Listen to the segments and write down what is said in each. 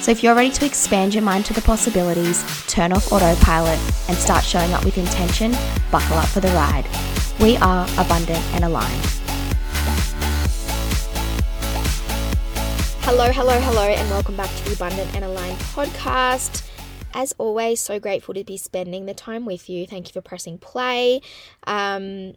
So if you're ready to expand your mind to the possibilities, turn off autopilot, and start showing up with intention, buckle up for the ride. We are abundant and aligned. Hello, hello, hello, and welcome back to the Abundant and Aligned podcast. As always, so grateful to be spending the time with you. Thank you for pressing play. Um,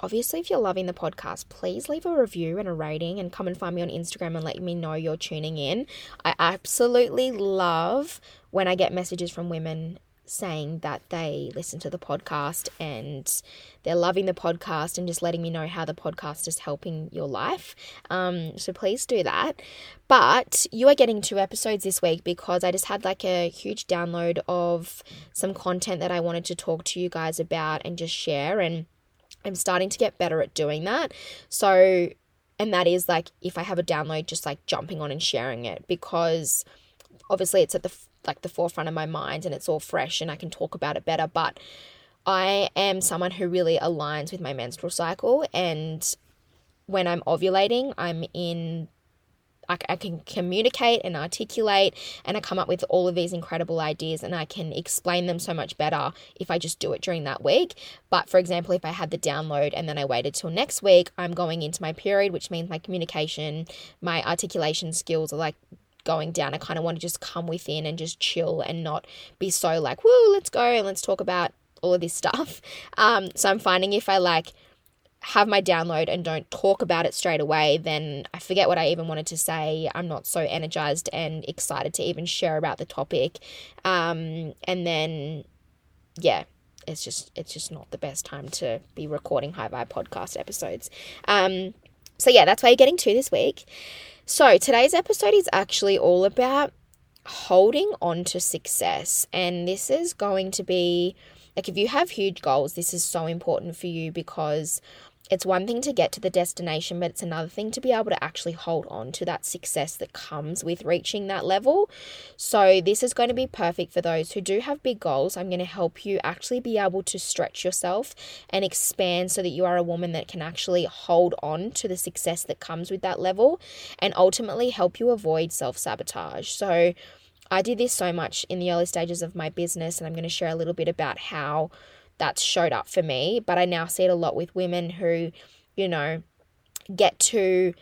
obviously, if you're loving the podcast, please leave a review and a rating and come and find me on Instagram and let me know you're tuning in. I absolutely love when I get messages from women saying that they listen to the podcast and they're loving the podcast and just letting me know how the podcast is helping your life. Um, so please do that. But you are getting two episodes this week because I just had like a huge download of some content that I wanted to talk to you guys about and just share. And I'm starting to get better at doing that. So, and that is like if I have a download, just like jumping on and sharing it because obviously it's at the like the forefront of my mind and it's all fresh and I can talk about it better. But I am someone who really aligns with my menstrual cycle and when I'm ovulating, I'm in I, I can communicate and articulate and I come up with all of these incredible ideas and I can explain them so much better if I just do it during that week. But for example, if I had the download and then I waited till next week, I'm going into my period, which means my communication, my articulation skills are like going down. I kind of want to just come within and just chill and not be so like, woo, let's go and let's talk about all of this stuff. Um, so I'm finding if I like have my download and don't talk about it straight away, then I forget what I even wanted to say. I'm not so energized and excited to even share about the topic. Um, and then, yeah, it's just it's just not the best time to be recording high vibe podcast episodes. Um, so yeah, that's why you're getting two this week. So today's episode is actually all about holding on to success, and this is going to be like if you have huge goals, this is so important for you because it's one thing to get to the destination, but it's another thing to be able to actually hold on to that success that comes with reaching that level. So, this is going to be perfect for those who do have big goals. I'm going to help you actually be able to stretch yourself and expand so that you are a woman that can actually hold on to the success that comes with that level and ultimately help you avoid self sabotage. So, I did this so much in the early stages of my business, and I'm going to share a little bit about how that's showed up for me. But I now see it a lot with women who, you know, get to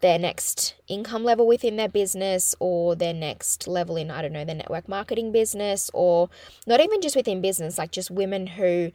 their next income level within their business or their next level in, I don't know, their network marketing business or not even just within business, like just women who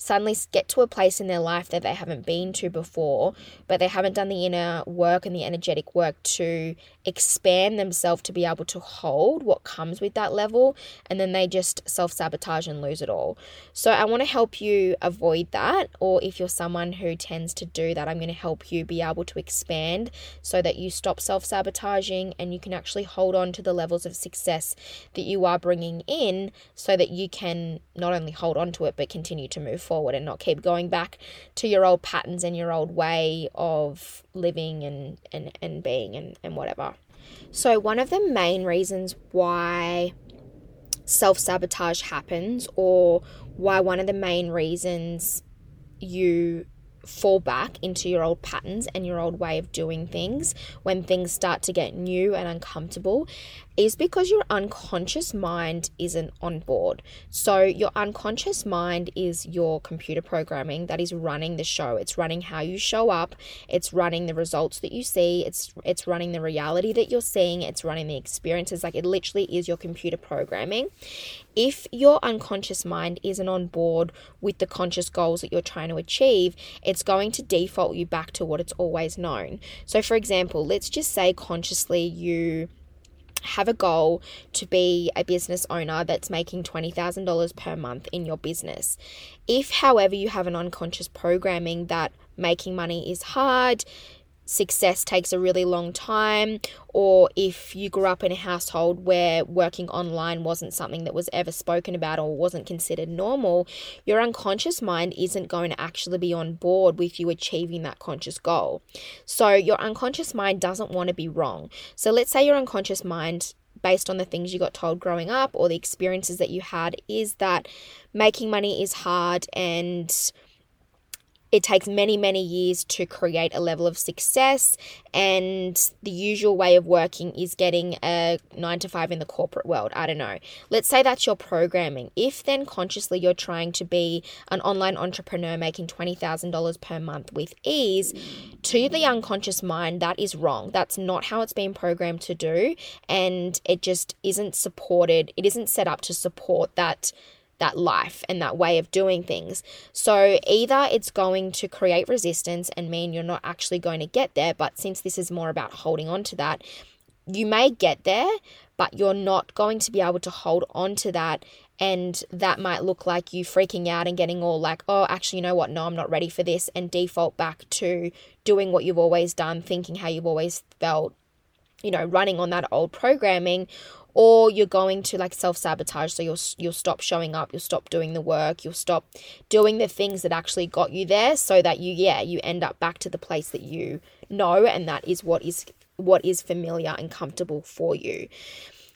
suddenly get to a place in their life that they haven't been to before, but they haven't done the inner work and the energetic work to expand themselves to be able to hold what comes with that level, and then they just self sabotage and lose it all. So, I want to help you avoid that, or if you're someone who tends to do that, I'm going to help you be able to expand so that you stop self sabotaging and you can actually hold on to the levels of success that you are bringing in so that you can not only hold on to it but continue to move forward and not keep going back to your old patterns and your old way of living and, and, and being and, and whatever. So, one of the main reasons why self sabotage happens, or why one of the main reasons you fall back into your old patterns and your old way of doing things when things start to get new and uncomfortable is because your unconscious mind isn't on board. So, your unconscious mind is your computer programming that is running the show. It's running how you show up, it's running the results that you see, it's it's running the reality that you're seeing, it's running the experiences like it literally is your computer programming. If your unconscious mind isn't on board with the conscious goals that you're trying to achieve, it's going to default you back to what it's always known. So, for example, let's just say consciously you have a goal to be a business owner that's making $20,000 per month in your business. If, however, you have an unconscious programming that making money is hard, success takes a really long time, or if you grew up in a household where working online wasn't something that was ever spoken about or wasn't considered normal, your unconscious mind isn't going to actually be on board with you achieving that conscious goal. So, your unconscious mind doesn't want to be wrong. So, let's say your unconscious mind based on the things you got told growing up or the experiences that you had is that making money is hard and it takes many, many years to create a level of success, and the usual way of working is getting a nine to five in the corporate world. I don't know. Let's say that's your programming. If then consciously you're trying to be an online entrepreneur making $20,000 per month with ease, to the unconscious mind, that is wrong. That's not how it's been programmed to do, and it just isn't supported, it isn't set up to support that that life and that way of doing things. So either it's going to create resistance and mean you're not actually going to get there, but since this is more about holding on to that, you may get there, but you're not going to be able to hold on to that. And that might look like you freaking out and getting all like, oh, actually, you know what? No, I'm not ready for this, and default back to doing what you've always done, thinking how you've always felt, you know, running on that old programming or you're going to like self-sabotage so you'll you'll stop showing up you'll stop doing the work you'll stop doing the things that actually got you there so that you yeah you end up back to the place that you know and that is what is what is familiar and comfortable for you.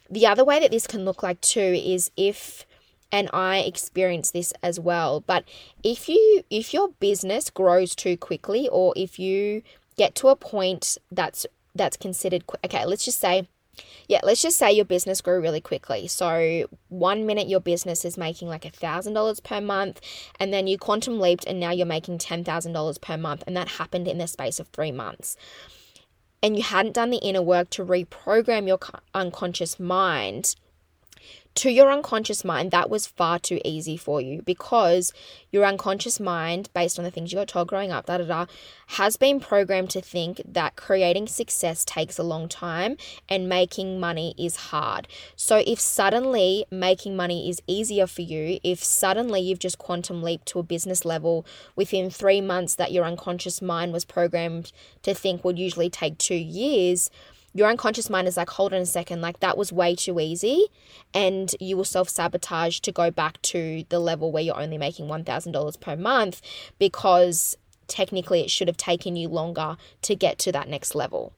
The other way that this can look like too is if and I experience this as well but if you if your business grows too quickly or if you get to a point that's that's considered okay let's just say yeah, let's just say your business grew really quickly. So one minute your business is making like a thousand dollars per month, and then you quantum leaped and now you're making ten thousand dollars per month, and that happened in the space of three months. And you hadn't done the inner work to reprogram your unconscious mind to your unconscious mind, that was far too easy for you because your unconscious mind, based on the things you got told growing up, da da da, has been programmed to think that creating success takes a long time and making money is hard. So if suddenly making money is easier for you, if suddenly you've just quantum leaped to a business level within three months that your unconscious mind was programmed to think would usually take two years, your unconscious mind is like, hold on a second, like that was way too easy. And you will self sabotage to go back to the level where you're only making $1,000 per month because technically it should have taken you longer to get to that next level.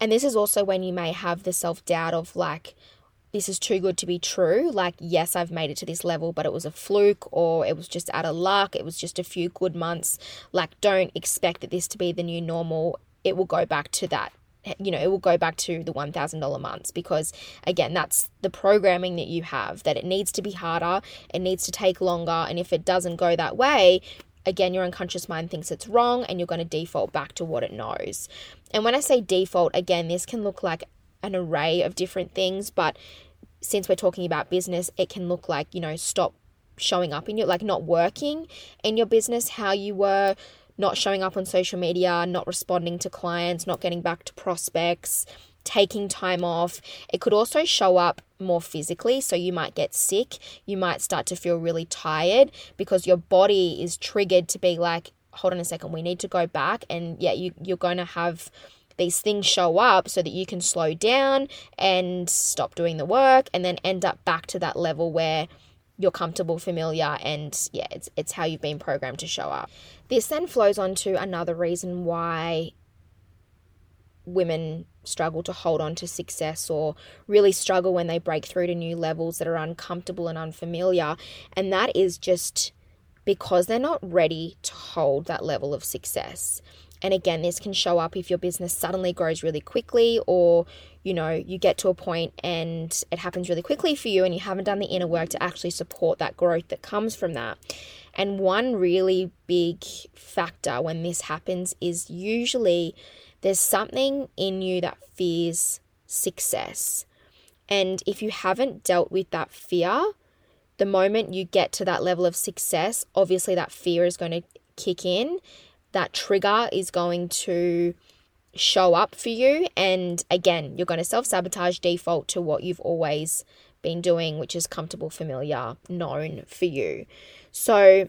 And this is also when you may have the self doubt of like, this is too good to be true. Like, yes, I've made it to this level, but it was a fluke or it was just out of luck. It was just a few good months. Like, don't expect that this to be the new normal. It will go back to that you know, it will go back to the $1,000 months because, again, that's the programming that you have that it needs to be harder, it needs to take longer. And if it doesn't go that way, again, your unconscious mind thinks it's wrong and you're going to default back to what it knows. And when I say default, again, this can look like an array of different things, but since we're talking about business, it can look like, you know, stop showing up in your, like not working in your business how you were not showing up on social media, not responding to clients, not getting back to prospects, taking time off. It could also show up more physically. So you might get sick. You might start to feel really tired because your body is triggered to be like, hold on a second, we need to go back. And yeah, you, you're going to have these things show up so that you can slow down and stop doing the work and then end up back to that level where you're comfortable, familiar, and yeah, it's, it's how you've been programmed to show up. This then flows on to another reason why women struggle to hold on to success or really struggle when they break through to new levels that are uncomfortable and unfamiliar. And that is just because they're not ready to hold that level of success. And again, this can show up if your business suddenly grows really quickly, or you know, you get to a point and it happens really quickly for you, and you haven't done the inner work to actually support that growth that comes from that. And one really big factor when this happens is usually there's something in you that fears success. And if you haven't dealt with that fear, the moment you get to that level of success, obviously that fear is going to kick in that trigger is going to show up for you. And again, you're going to self sabotage, default to what you've always been doing, which is comfortable, familiar, known for you. So,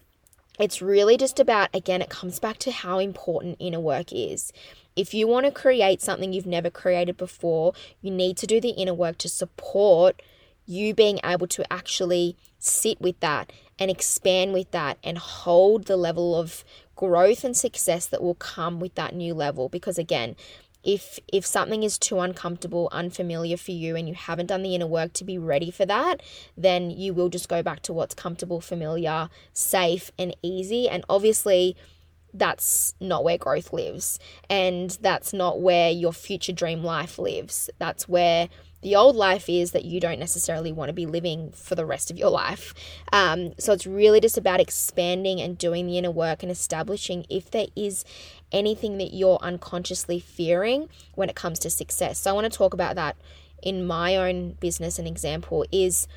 it's really just about, again, it comes back to how important inner work is. If you want to create something you've never created before, you need to do the inner work to support you being able to actually sit with that and expand with that and hold the level of growth and success that will come with that new level. Because again if if something is too uncomfortable unfamiliar for you and you haven't done the inner work to be ready for that then you will just go back to what's comfortable familiar safe and easy. And obviously that's not where growth lives. And that's not where your future dream life lives. That's where the old life is that you don't necessarily want to be living for the rest of your life. Um, so it's really just about expanding and doing the inner work and establishing if there is anything that you're unconsciously fearing when it comes to success. So I want to talk about that in my own business. An example is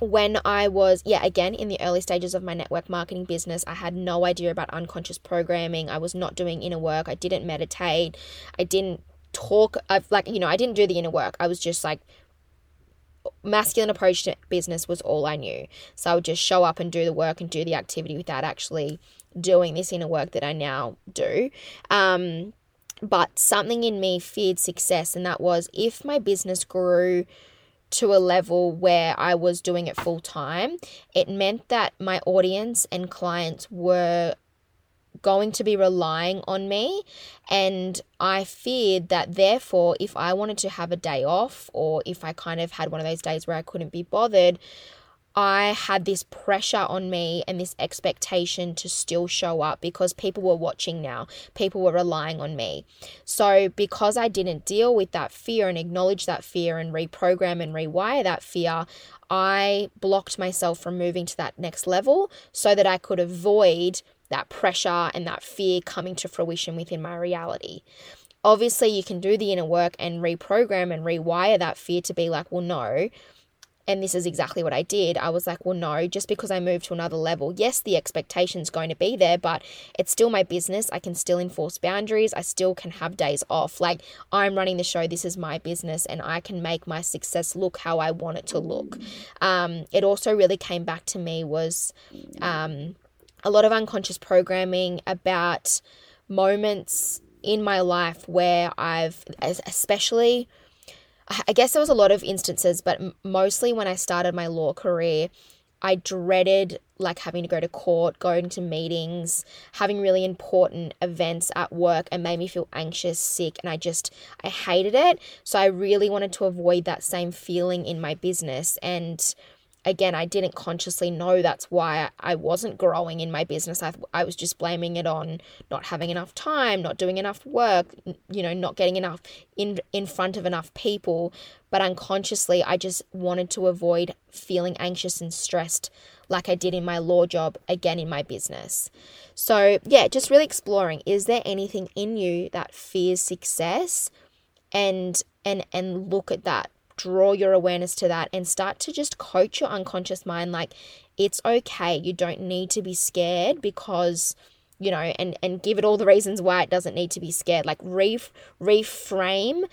when I was, yeah, again, in the early stages of my network marketing business, I had no idea about unconscious programming. I was not doing inner work. I didn't meditate. I didn't talk of like you know i didn't do the inner work. I was just like masculine approach to business was all i knew. So i would just show up and do the work and do the activity without actually doing this inner work that i now do. Um, but something in me feared success and that was if my business grew to a level where I was doing it full time, it meant that my audience and clients were going to be relying on me. And I feared that, therefore, if I wanted to have a day off or if I kind of had one of those days where I couldn't be bothered, I had this pressure on me and this expectation to still show up because people were watching now. People were relying on me. So, because I didn't deal with that fear and acknowledge that fear and reprogram and rewire that fear, I blocked myself from moving to that next level so that I could avoid that pressure and that fear coming to fruition within my reality. Obviously, you can do the inner work and reprogram and rewire that fear to be like, well, no. And this is exactly what I did. I was like, well, no, just because I moved to another level, yes, the expectation's going to be there, but it's still my business. I can still enforce boundaries. I still can have days off. Like, I'm running the show. This is my business, and I can make my success look how I want it to look. Um, it also really came back to me was, um, a lot of unconscious programming about moments in my life where I've, especially, I guess there was a lot of instances, but mostly when I started my law career, I dreaded like having to go to court, going to meetings, having really important events at work and made me feel anxious, sick, and I just I hated it. So I really wanted to avoid that same feeling in my business and again, I didn't consciously know that's why I wasn't growing in my business. I, I was just blaming it on not having enough time, not doing enough work, you know, not getting enough in in front of enough people. But unconsciously, I just wanted to avoid feeling anxious and stressed like I did in my law job, again in my business. So, yeah, just really exploring is there anything in you that fears success? And and and look at that draw your awareness to that and start to just coach your unconscious mind like it's okay you don't need to be scared because you know and and give it all the reasons why it doesn't need to be scared like re- reframe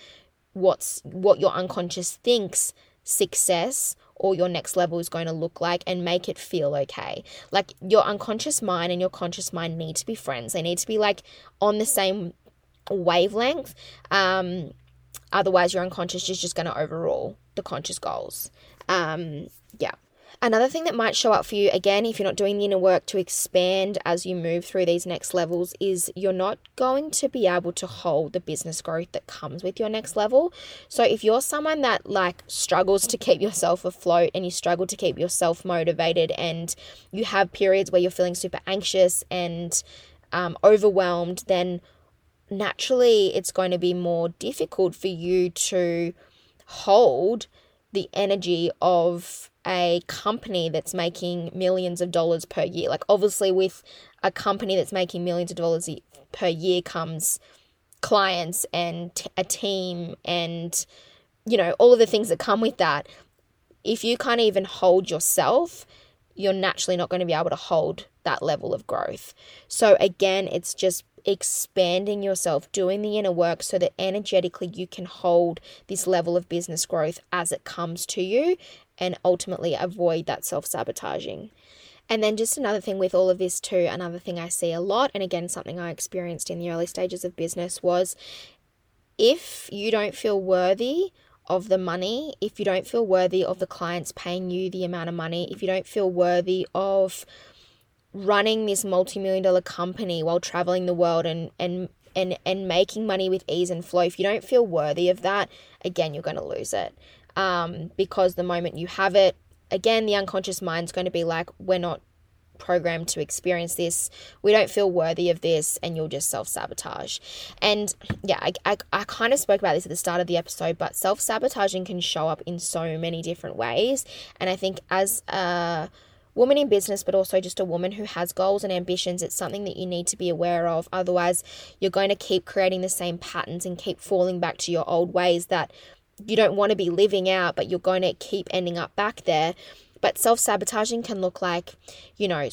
what's what your unconscious thinks success or your next level is going to look like and make it feel okay. Like your unconscious mind and your conscious mind need to be friends. They need to be like on the same wavelength. Um, Otherwise, your unconscious is just going to overrule the conscious goals. Um, yeah. Another thing that might show up for you, again, if you're not doing the inner work to expand as you move through these next levels, is you're not going to be able to hold the business growth that comes with your next level. So, if you're someone that like struggles to keep yourself afloat and you struggle to keep yourself motivated and you have periods where you're feeling super anxious and um, overwhelmed, then naturally it's going to be more difficult for you to hold the energy of a company that's making millions of dollars per year. Like, obviously, with a company that's making millions of dollars per year comes clients and a team and, you know, all of the things that come with that. If you can't even hold yourself, you're naturally not going to be able to hold that level of growth. So, again, it's just expanding yourself, doing the inner work so that energetically you can hold this level of business growth as it comes to you and ultimately avoid that self sabotaging. And then just another thing with all of this too, another thing I see a lot, and again, something I experienced in the early stages of business was if you don't feel worthy of the money, if you don't feel worthy of the clients paying you the amount of money, if you don't feel worthy of running this multi-million dollar company while traveling the world and and and and making money with ease and flow if you don't feel worthy of that again you're going to lose it. Um, because the moment you have it again the unconscious mind's going to be like we're not programmed to experience this. We don't feel worthy of this and you'll just self-sabotage. And yeah I, I, I kind of spoke about this at the start of the episode but self-sabotaging can show up in so many different ways. And i think as a woman in business, but also just a woman who has goals and ambitions, it's something that you need to be aware of. Otherwise, you're going to keep creating the same patterns and keep falling back to your old ways that you don't want to be living out, but you're going to keep ending up back there. But self sabotaging can look like, you know,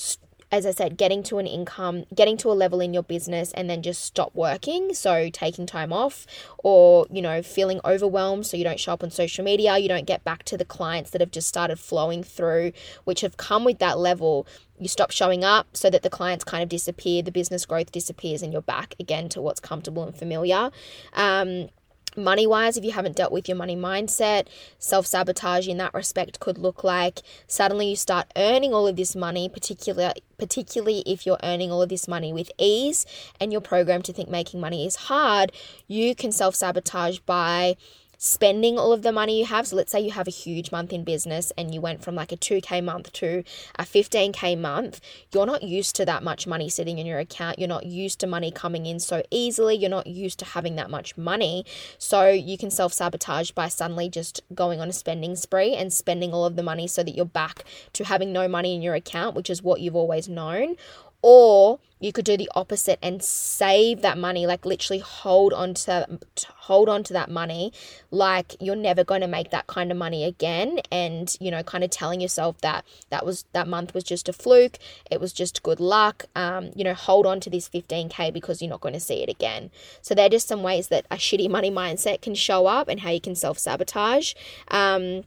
as I said, getting to an income, getting to a level in your business and then just stop working. So taking time off or, you know, feeling overwhelmed so you don't show up on social media, you don't get back to the clients that have just started flowing through, which have come with that level. You stop showing up so that the clients kind of disappear, the business growth disappears, and you're back again to what's comfortable and familiar. Um, money wise, if you haven't dealt with your money mindset, self sabotage in that respect could look like suddenly you start earning all of this money, particular, particularly if you're earning all of this money with ease and you're programmed to think making money is hard, you can self sabotage by spending all of the money you have. So let's say you have a huge month in business and you went from like a 2K month to a 15K month. You're not used to that much money sitting in your account. You're not used to money coming in so easily. You're not used to having that much money. So you can self sabotage by suddenly just going on a spending spree and spending all of the money so that you're back to having no money in your account, which is what you've always known. Or you could do the opposite and save that money like literally hold on to hold on to that money like you're never going to make that kind of money again. And you know kind of telling yourself that that was that month was just a fluke it was just good luck um, you know hold on to this 15k because you're not going to see it again. So they're just some ways that a shitty money mindset can show up and how you can self-sabotage. Um,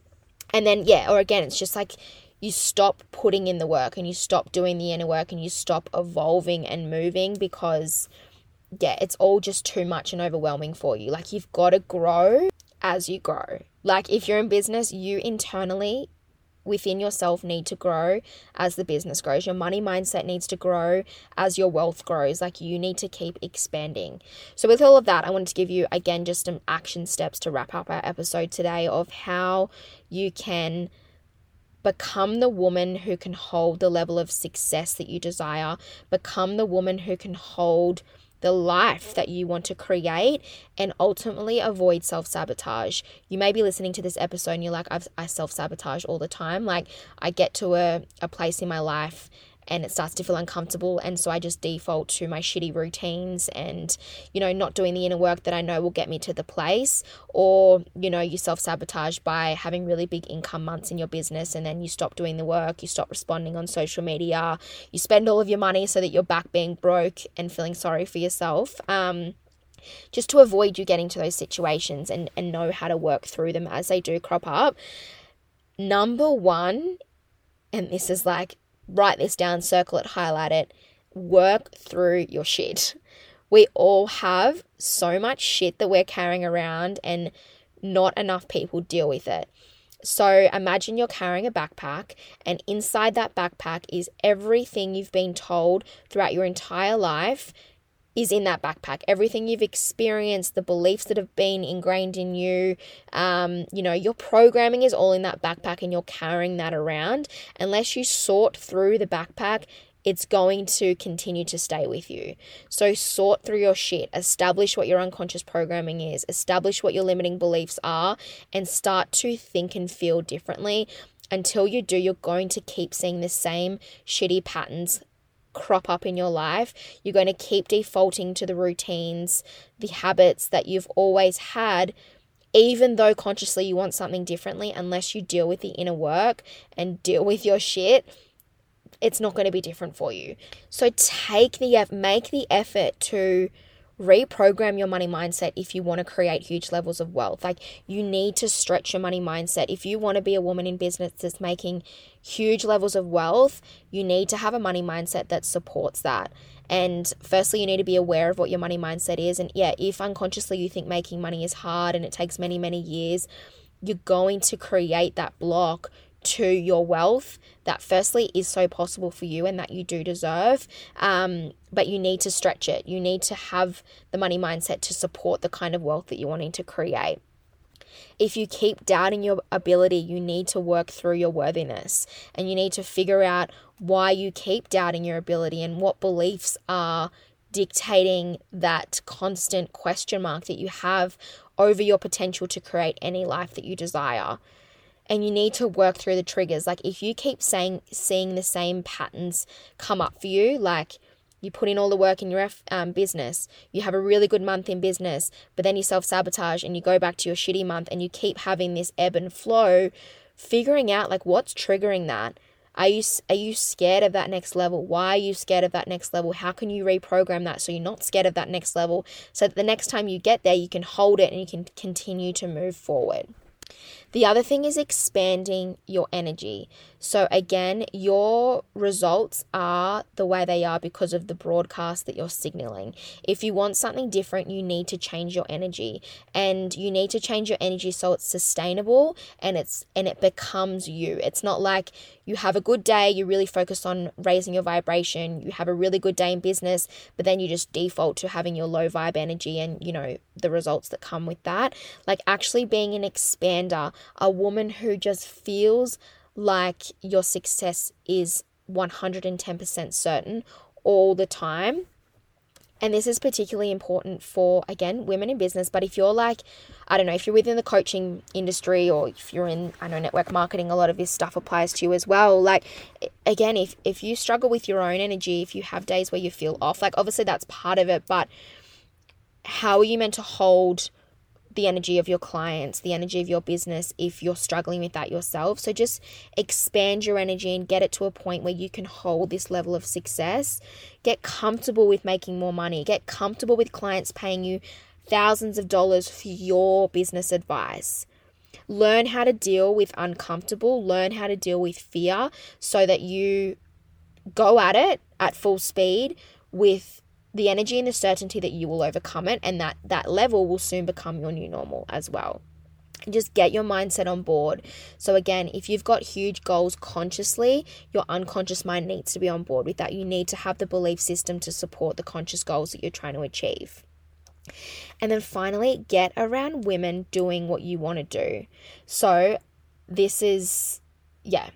and then yeah or again it's just like you stop putting in the work and you stop doing the inner work and you stop evolving and moving because yeah, it's all just too much and overwhelming for you. Like you've got to grow as you grow. Like if you're in business, you internally within yourself need to grow as the business grows. Your money mindset needs to grow as your wealth grows. Like you need to keep expanding. So, with all of that, I wanted to give you again just some action steps to wrap up our episode today of how you can Become the woman who can hold the level of success that you desire. Become the woman who can hold the life that you want to create and ultimately avoid self sabotage. You may be listening to this episode and you're like, I self sabotage all the time. Like, I get to a, a place in my life and it starts to feel uncomfortable and so I just default to my shitty routines and you know not doing the inner work that I know will get me to the place or you know you self-sabotage by having really big income months in your business and then you stop doing the work you stop responding on social media you spend all of your money so that you're back being broke and feeling sorry for yourself um just to avoid you getting to those situations and, and know how to work through them as they do crop up. Number one, and this is like write this down, circle it, highlight it, work through your shit. We all have so much shit that we're carrying around, and not enough people deal with it. So imagine you're carrying a backpack, and inside that backpack is everything you've been told throughout your entire life is in that backpack. Everything you've experienced, the beliefs that have been ingrained in you, um, you know, your programming is all in that backpack and you're carrying that around. Unless you sort through the backpack, it's going to continue to stay with you. So sort through your shit, establish what your unconscious programming is, establish what your limiting beliefs are, and start to think and feel differently. Until you do, you're going to keep seeing the same shitty patterns crop up in your life, you're going to keep defaulting to the routines, the habits that you've always had, even though consciously you want something differently, unless you deal with the inner work and deal with your shit. It's not going to be different for you. So take the make the effort to reprogram your money mindset if you want to create huge levels of wealth. Like you need to stretch your money mindset. If you want to be a woman in business that's making huge levels of wealth, you need to have a money mindset that supports that. And firstly, you need to be aware of what your money mindset is. And yeah, if unconsciously you think making money is hard and it takes many, many years, you're going to create that block to your wealth that firstly is so possible for you and that you do deserve um, but you need to stretch it you need to have the money mindset to support the kind of wealth that you're wanting to create if you keep doubting your ability, you need to work through your worthiness and you need to figure out why you keep doubting your ability and what beliefs are dictating that constant question mark that you have over your potential to create any life that you desire and you need to work through the triggers. Like if you keep saying seeing the same patterns come up for you, like you put in all the work in your um, business, you have a really good month in business, but then you self sabotage and you go back to your shitty month and you keep having this ebb and flow, figuring out like what's triggering that. Are you are you scared of that next level? Why are you scared of that next level? How can you reprogram that so you're not scared of that next level so that the next time you get there you can hold it and you can continue to move forward. The other thing is expanding your energy. So, again, your results are the way they are because of the broadcast that you're signaling. If you want something different, you need to change your energy and you need to change your energy so it's sustainable and it's and it becomes you. It's not like you have a good day, you really focus on raising your vibration, you have a really good day in business, but then you just default to having your low vibe energy and, you know, the results that come with that. Like actually being an expander a woman who just feels like your success is 110% certain all the time. And this is particularly important for, again, women in business. But if you're like, I don't know, if you're within the coaching industry or if you're in, I know, network marketing, a lot of this stuff applies to you as well. Like, again, if, if you struggle with your own energy, if you have days where you feel off, like, obviously that's part of it. But how are you meant to hold the energy of your clients, the energy of your business if you're struggling with that yourself. So just expand your energy and get it to a point where you can hold this level of success. Get comfortable with making more money. Get comfortable with clients paying you thousands of dollars for your business advice. Learn how to deal with uncomfortable, learn how to deal with fear so that you go at it at full speed with the energy and the certainty that you will overcome it and that that level will soon become your new normal as well just get your mindset on board. So, again, if you've got huge goals consciously, your unconscious mind needs to be on board with that. You need to have the belief system to support the conscious goals that you're trying to achieve. And then finally, get around women doing what you want to do. So, this is, yeah,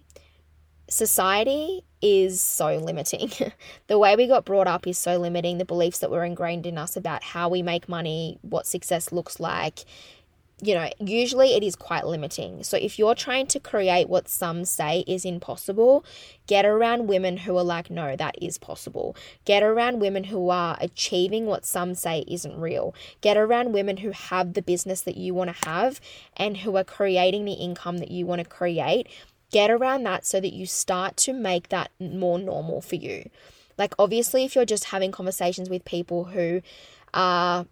society is so limiting. the way we got brought up is so limiting. The beliefs that were ingrained in us about how we make money, what success looks like, you know, usually it is quite limiting. So if you're trying to create what some say is impossible, get around women who are like, no, that is possible. Get around women who are achieving what some say isn't real. Get around women who have the business that you want to have and who are creating the income that you want to create get around that so that you start to make that more normal for you. Like, obviously, if you're just having conversations with people who are,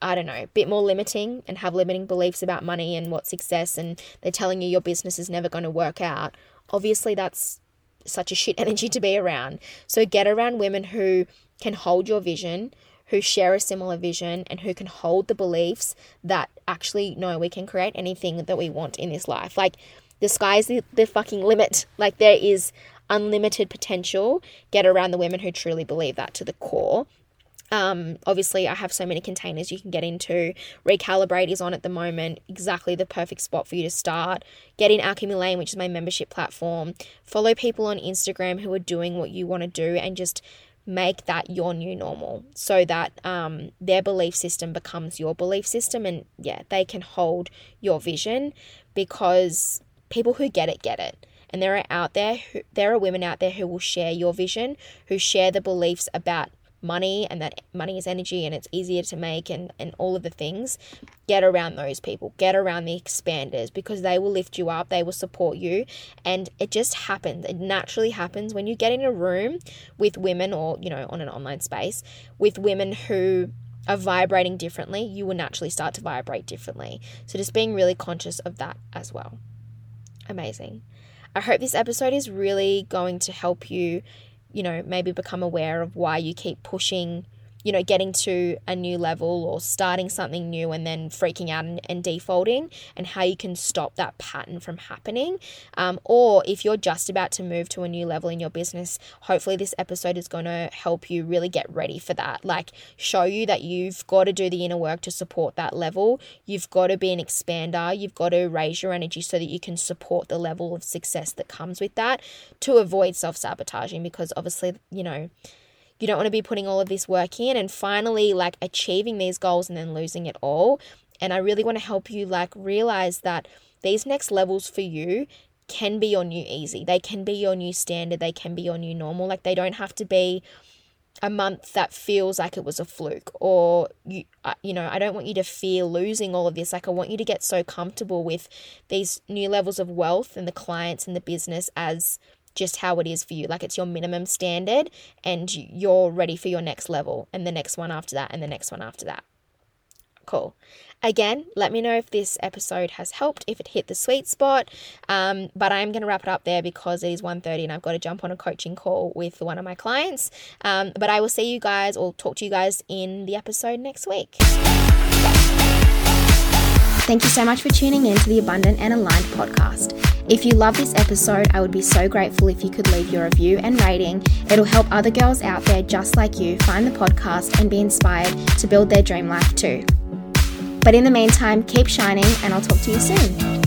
I don't know, a bit more limiting and have limiting beliefs about money and what success, and they're telling you your business is never going to work out, obviously, that's such a shit energy to be around. So, get around women who can hold your vision, who share a similar vision, and who can hold the beliefs that actually, no, we can create anything that we want in this life. Like, the sky's the, the fucking limit. Like there is unlimited potential. Get around the women who truly believe that to the core. Um, obviously, I have so many containers you can get into. Recalibrate is on at the moment, exactly the perfect spot for you to start. Get in Alchemy Lane, which is my membership platform. Follow people on Instagram who are doing what you want to do and just make that your new normal so that um, their belief system becomes your belief system and yeah, they can hold your vision because people who get it get it. And there are out there who, there are women out there who will share your vision, who share the beliefs about money and that money is energy and it's easier to make and, and all of the things. Get around those people. Get around the expanders because they will lift you up, they will support you. And it just happens. It naturally happens when you get in a room with women or, you know, on an online space with women who are vibrating differently, you will naturally start to vibrate differently. So just being really conscious of that as well. Amazing. I hope this episode is really going to help you, you know, maybe become aware of why you keep pushing you know, getting to a new level or starting something new and then freaking out and, and defaulting, and how you can stop that pattern from happening. Um, or if you're just about to move to a new level in your business, hopefully this episode is going to help you really get ready for that. Like, show you that you've got to do the inner work to support that level. You've got to be an expander. You've got to raise your energy so that you can support the level of success that comes with that to avoid self sabotaging because obviously, you know, you don't want to be putting all of this work in and finally like achieving these goals and then losing it all. And I really want to help you like realize that these next levels for you can be your new easy. They can be your new standard. They can be your new normal. Like they don't have to be a month that feels like it was a fluke or you you know I don't want you to fear losing all of this like I want you to get so comfortable with these new levels of wealth and the clients and the business as just how it is for you. Like it's your minimum standard and you're ready for your next level and the next one after that and the next one after that. Cool. Again, let me know if this episode has helped, if it hit the sweet spot. Um, but I'm going to wrap it up there because it is 1.30 and I've got to jump on a coaching call with one of my clients. Um, but I will see you guys or talk to you guys in the episode next week. Thank you so much for tuning in to the Abundant and Aligned podcast. If you love this episode, I would be so grateful if you could leave your review and rating. It'll help other girls out there just like you find the podcast and be inspired to build their dream life too. But in the meantime, keep shining, and I'll talk to you soon.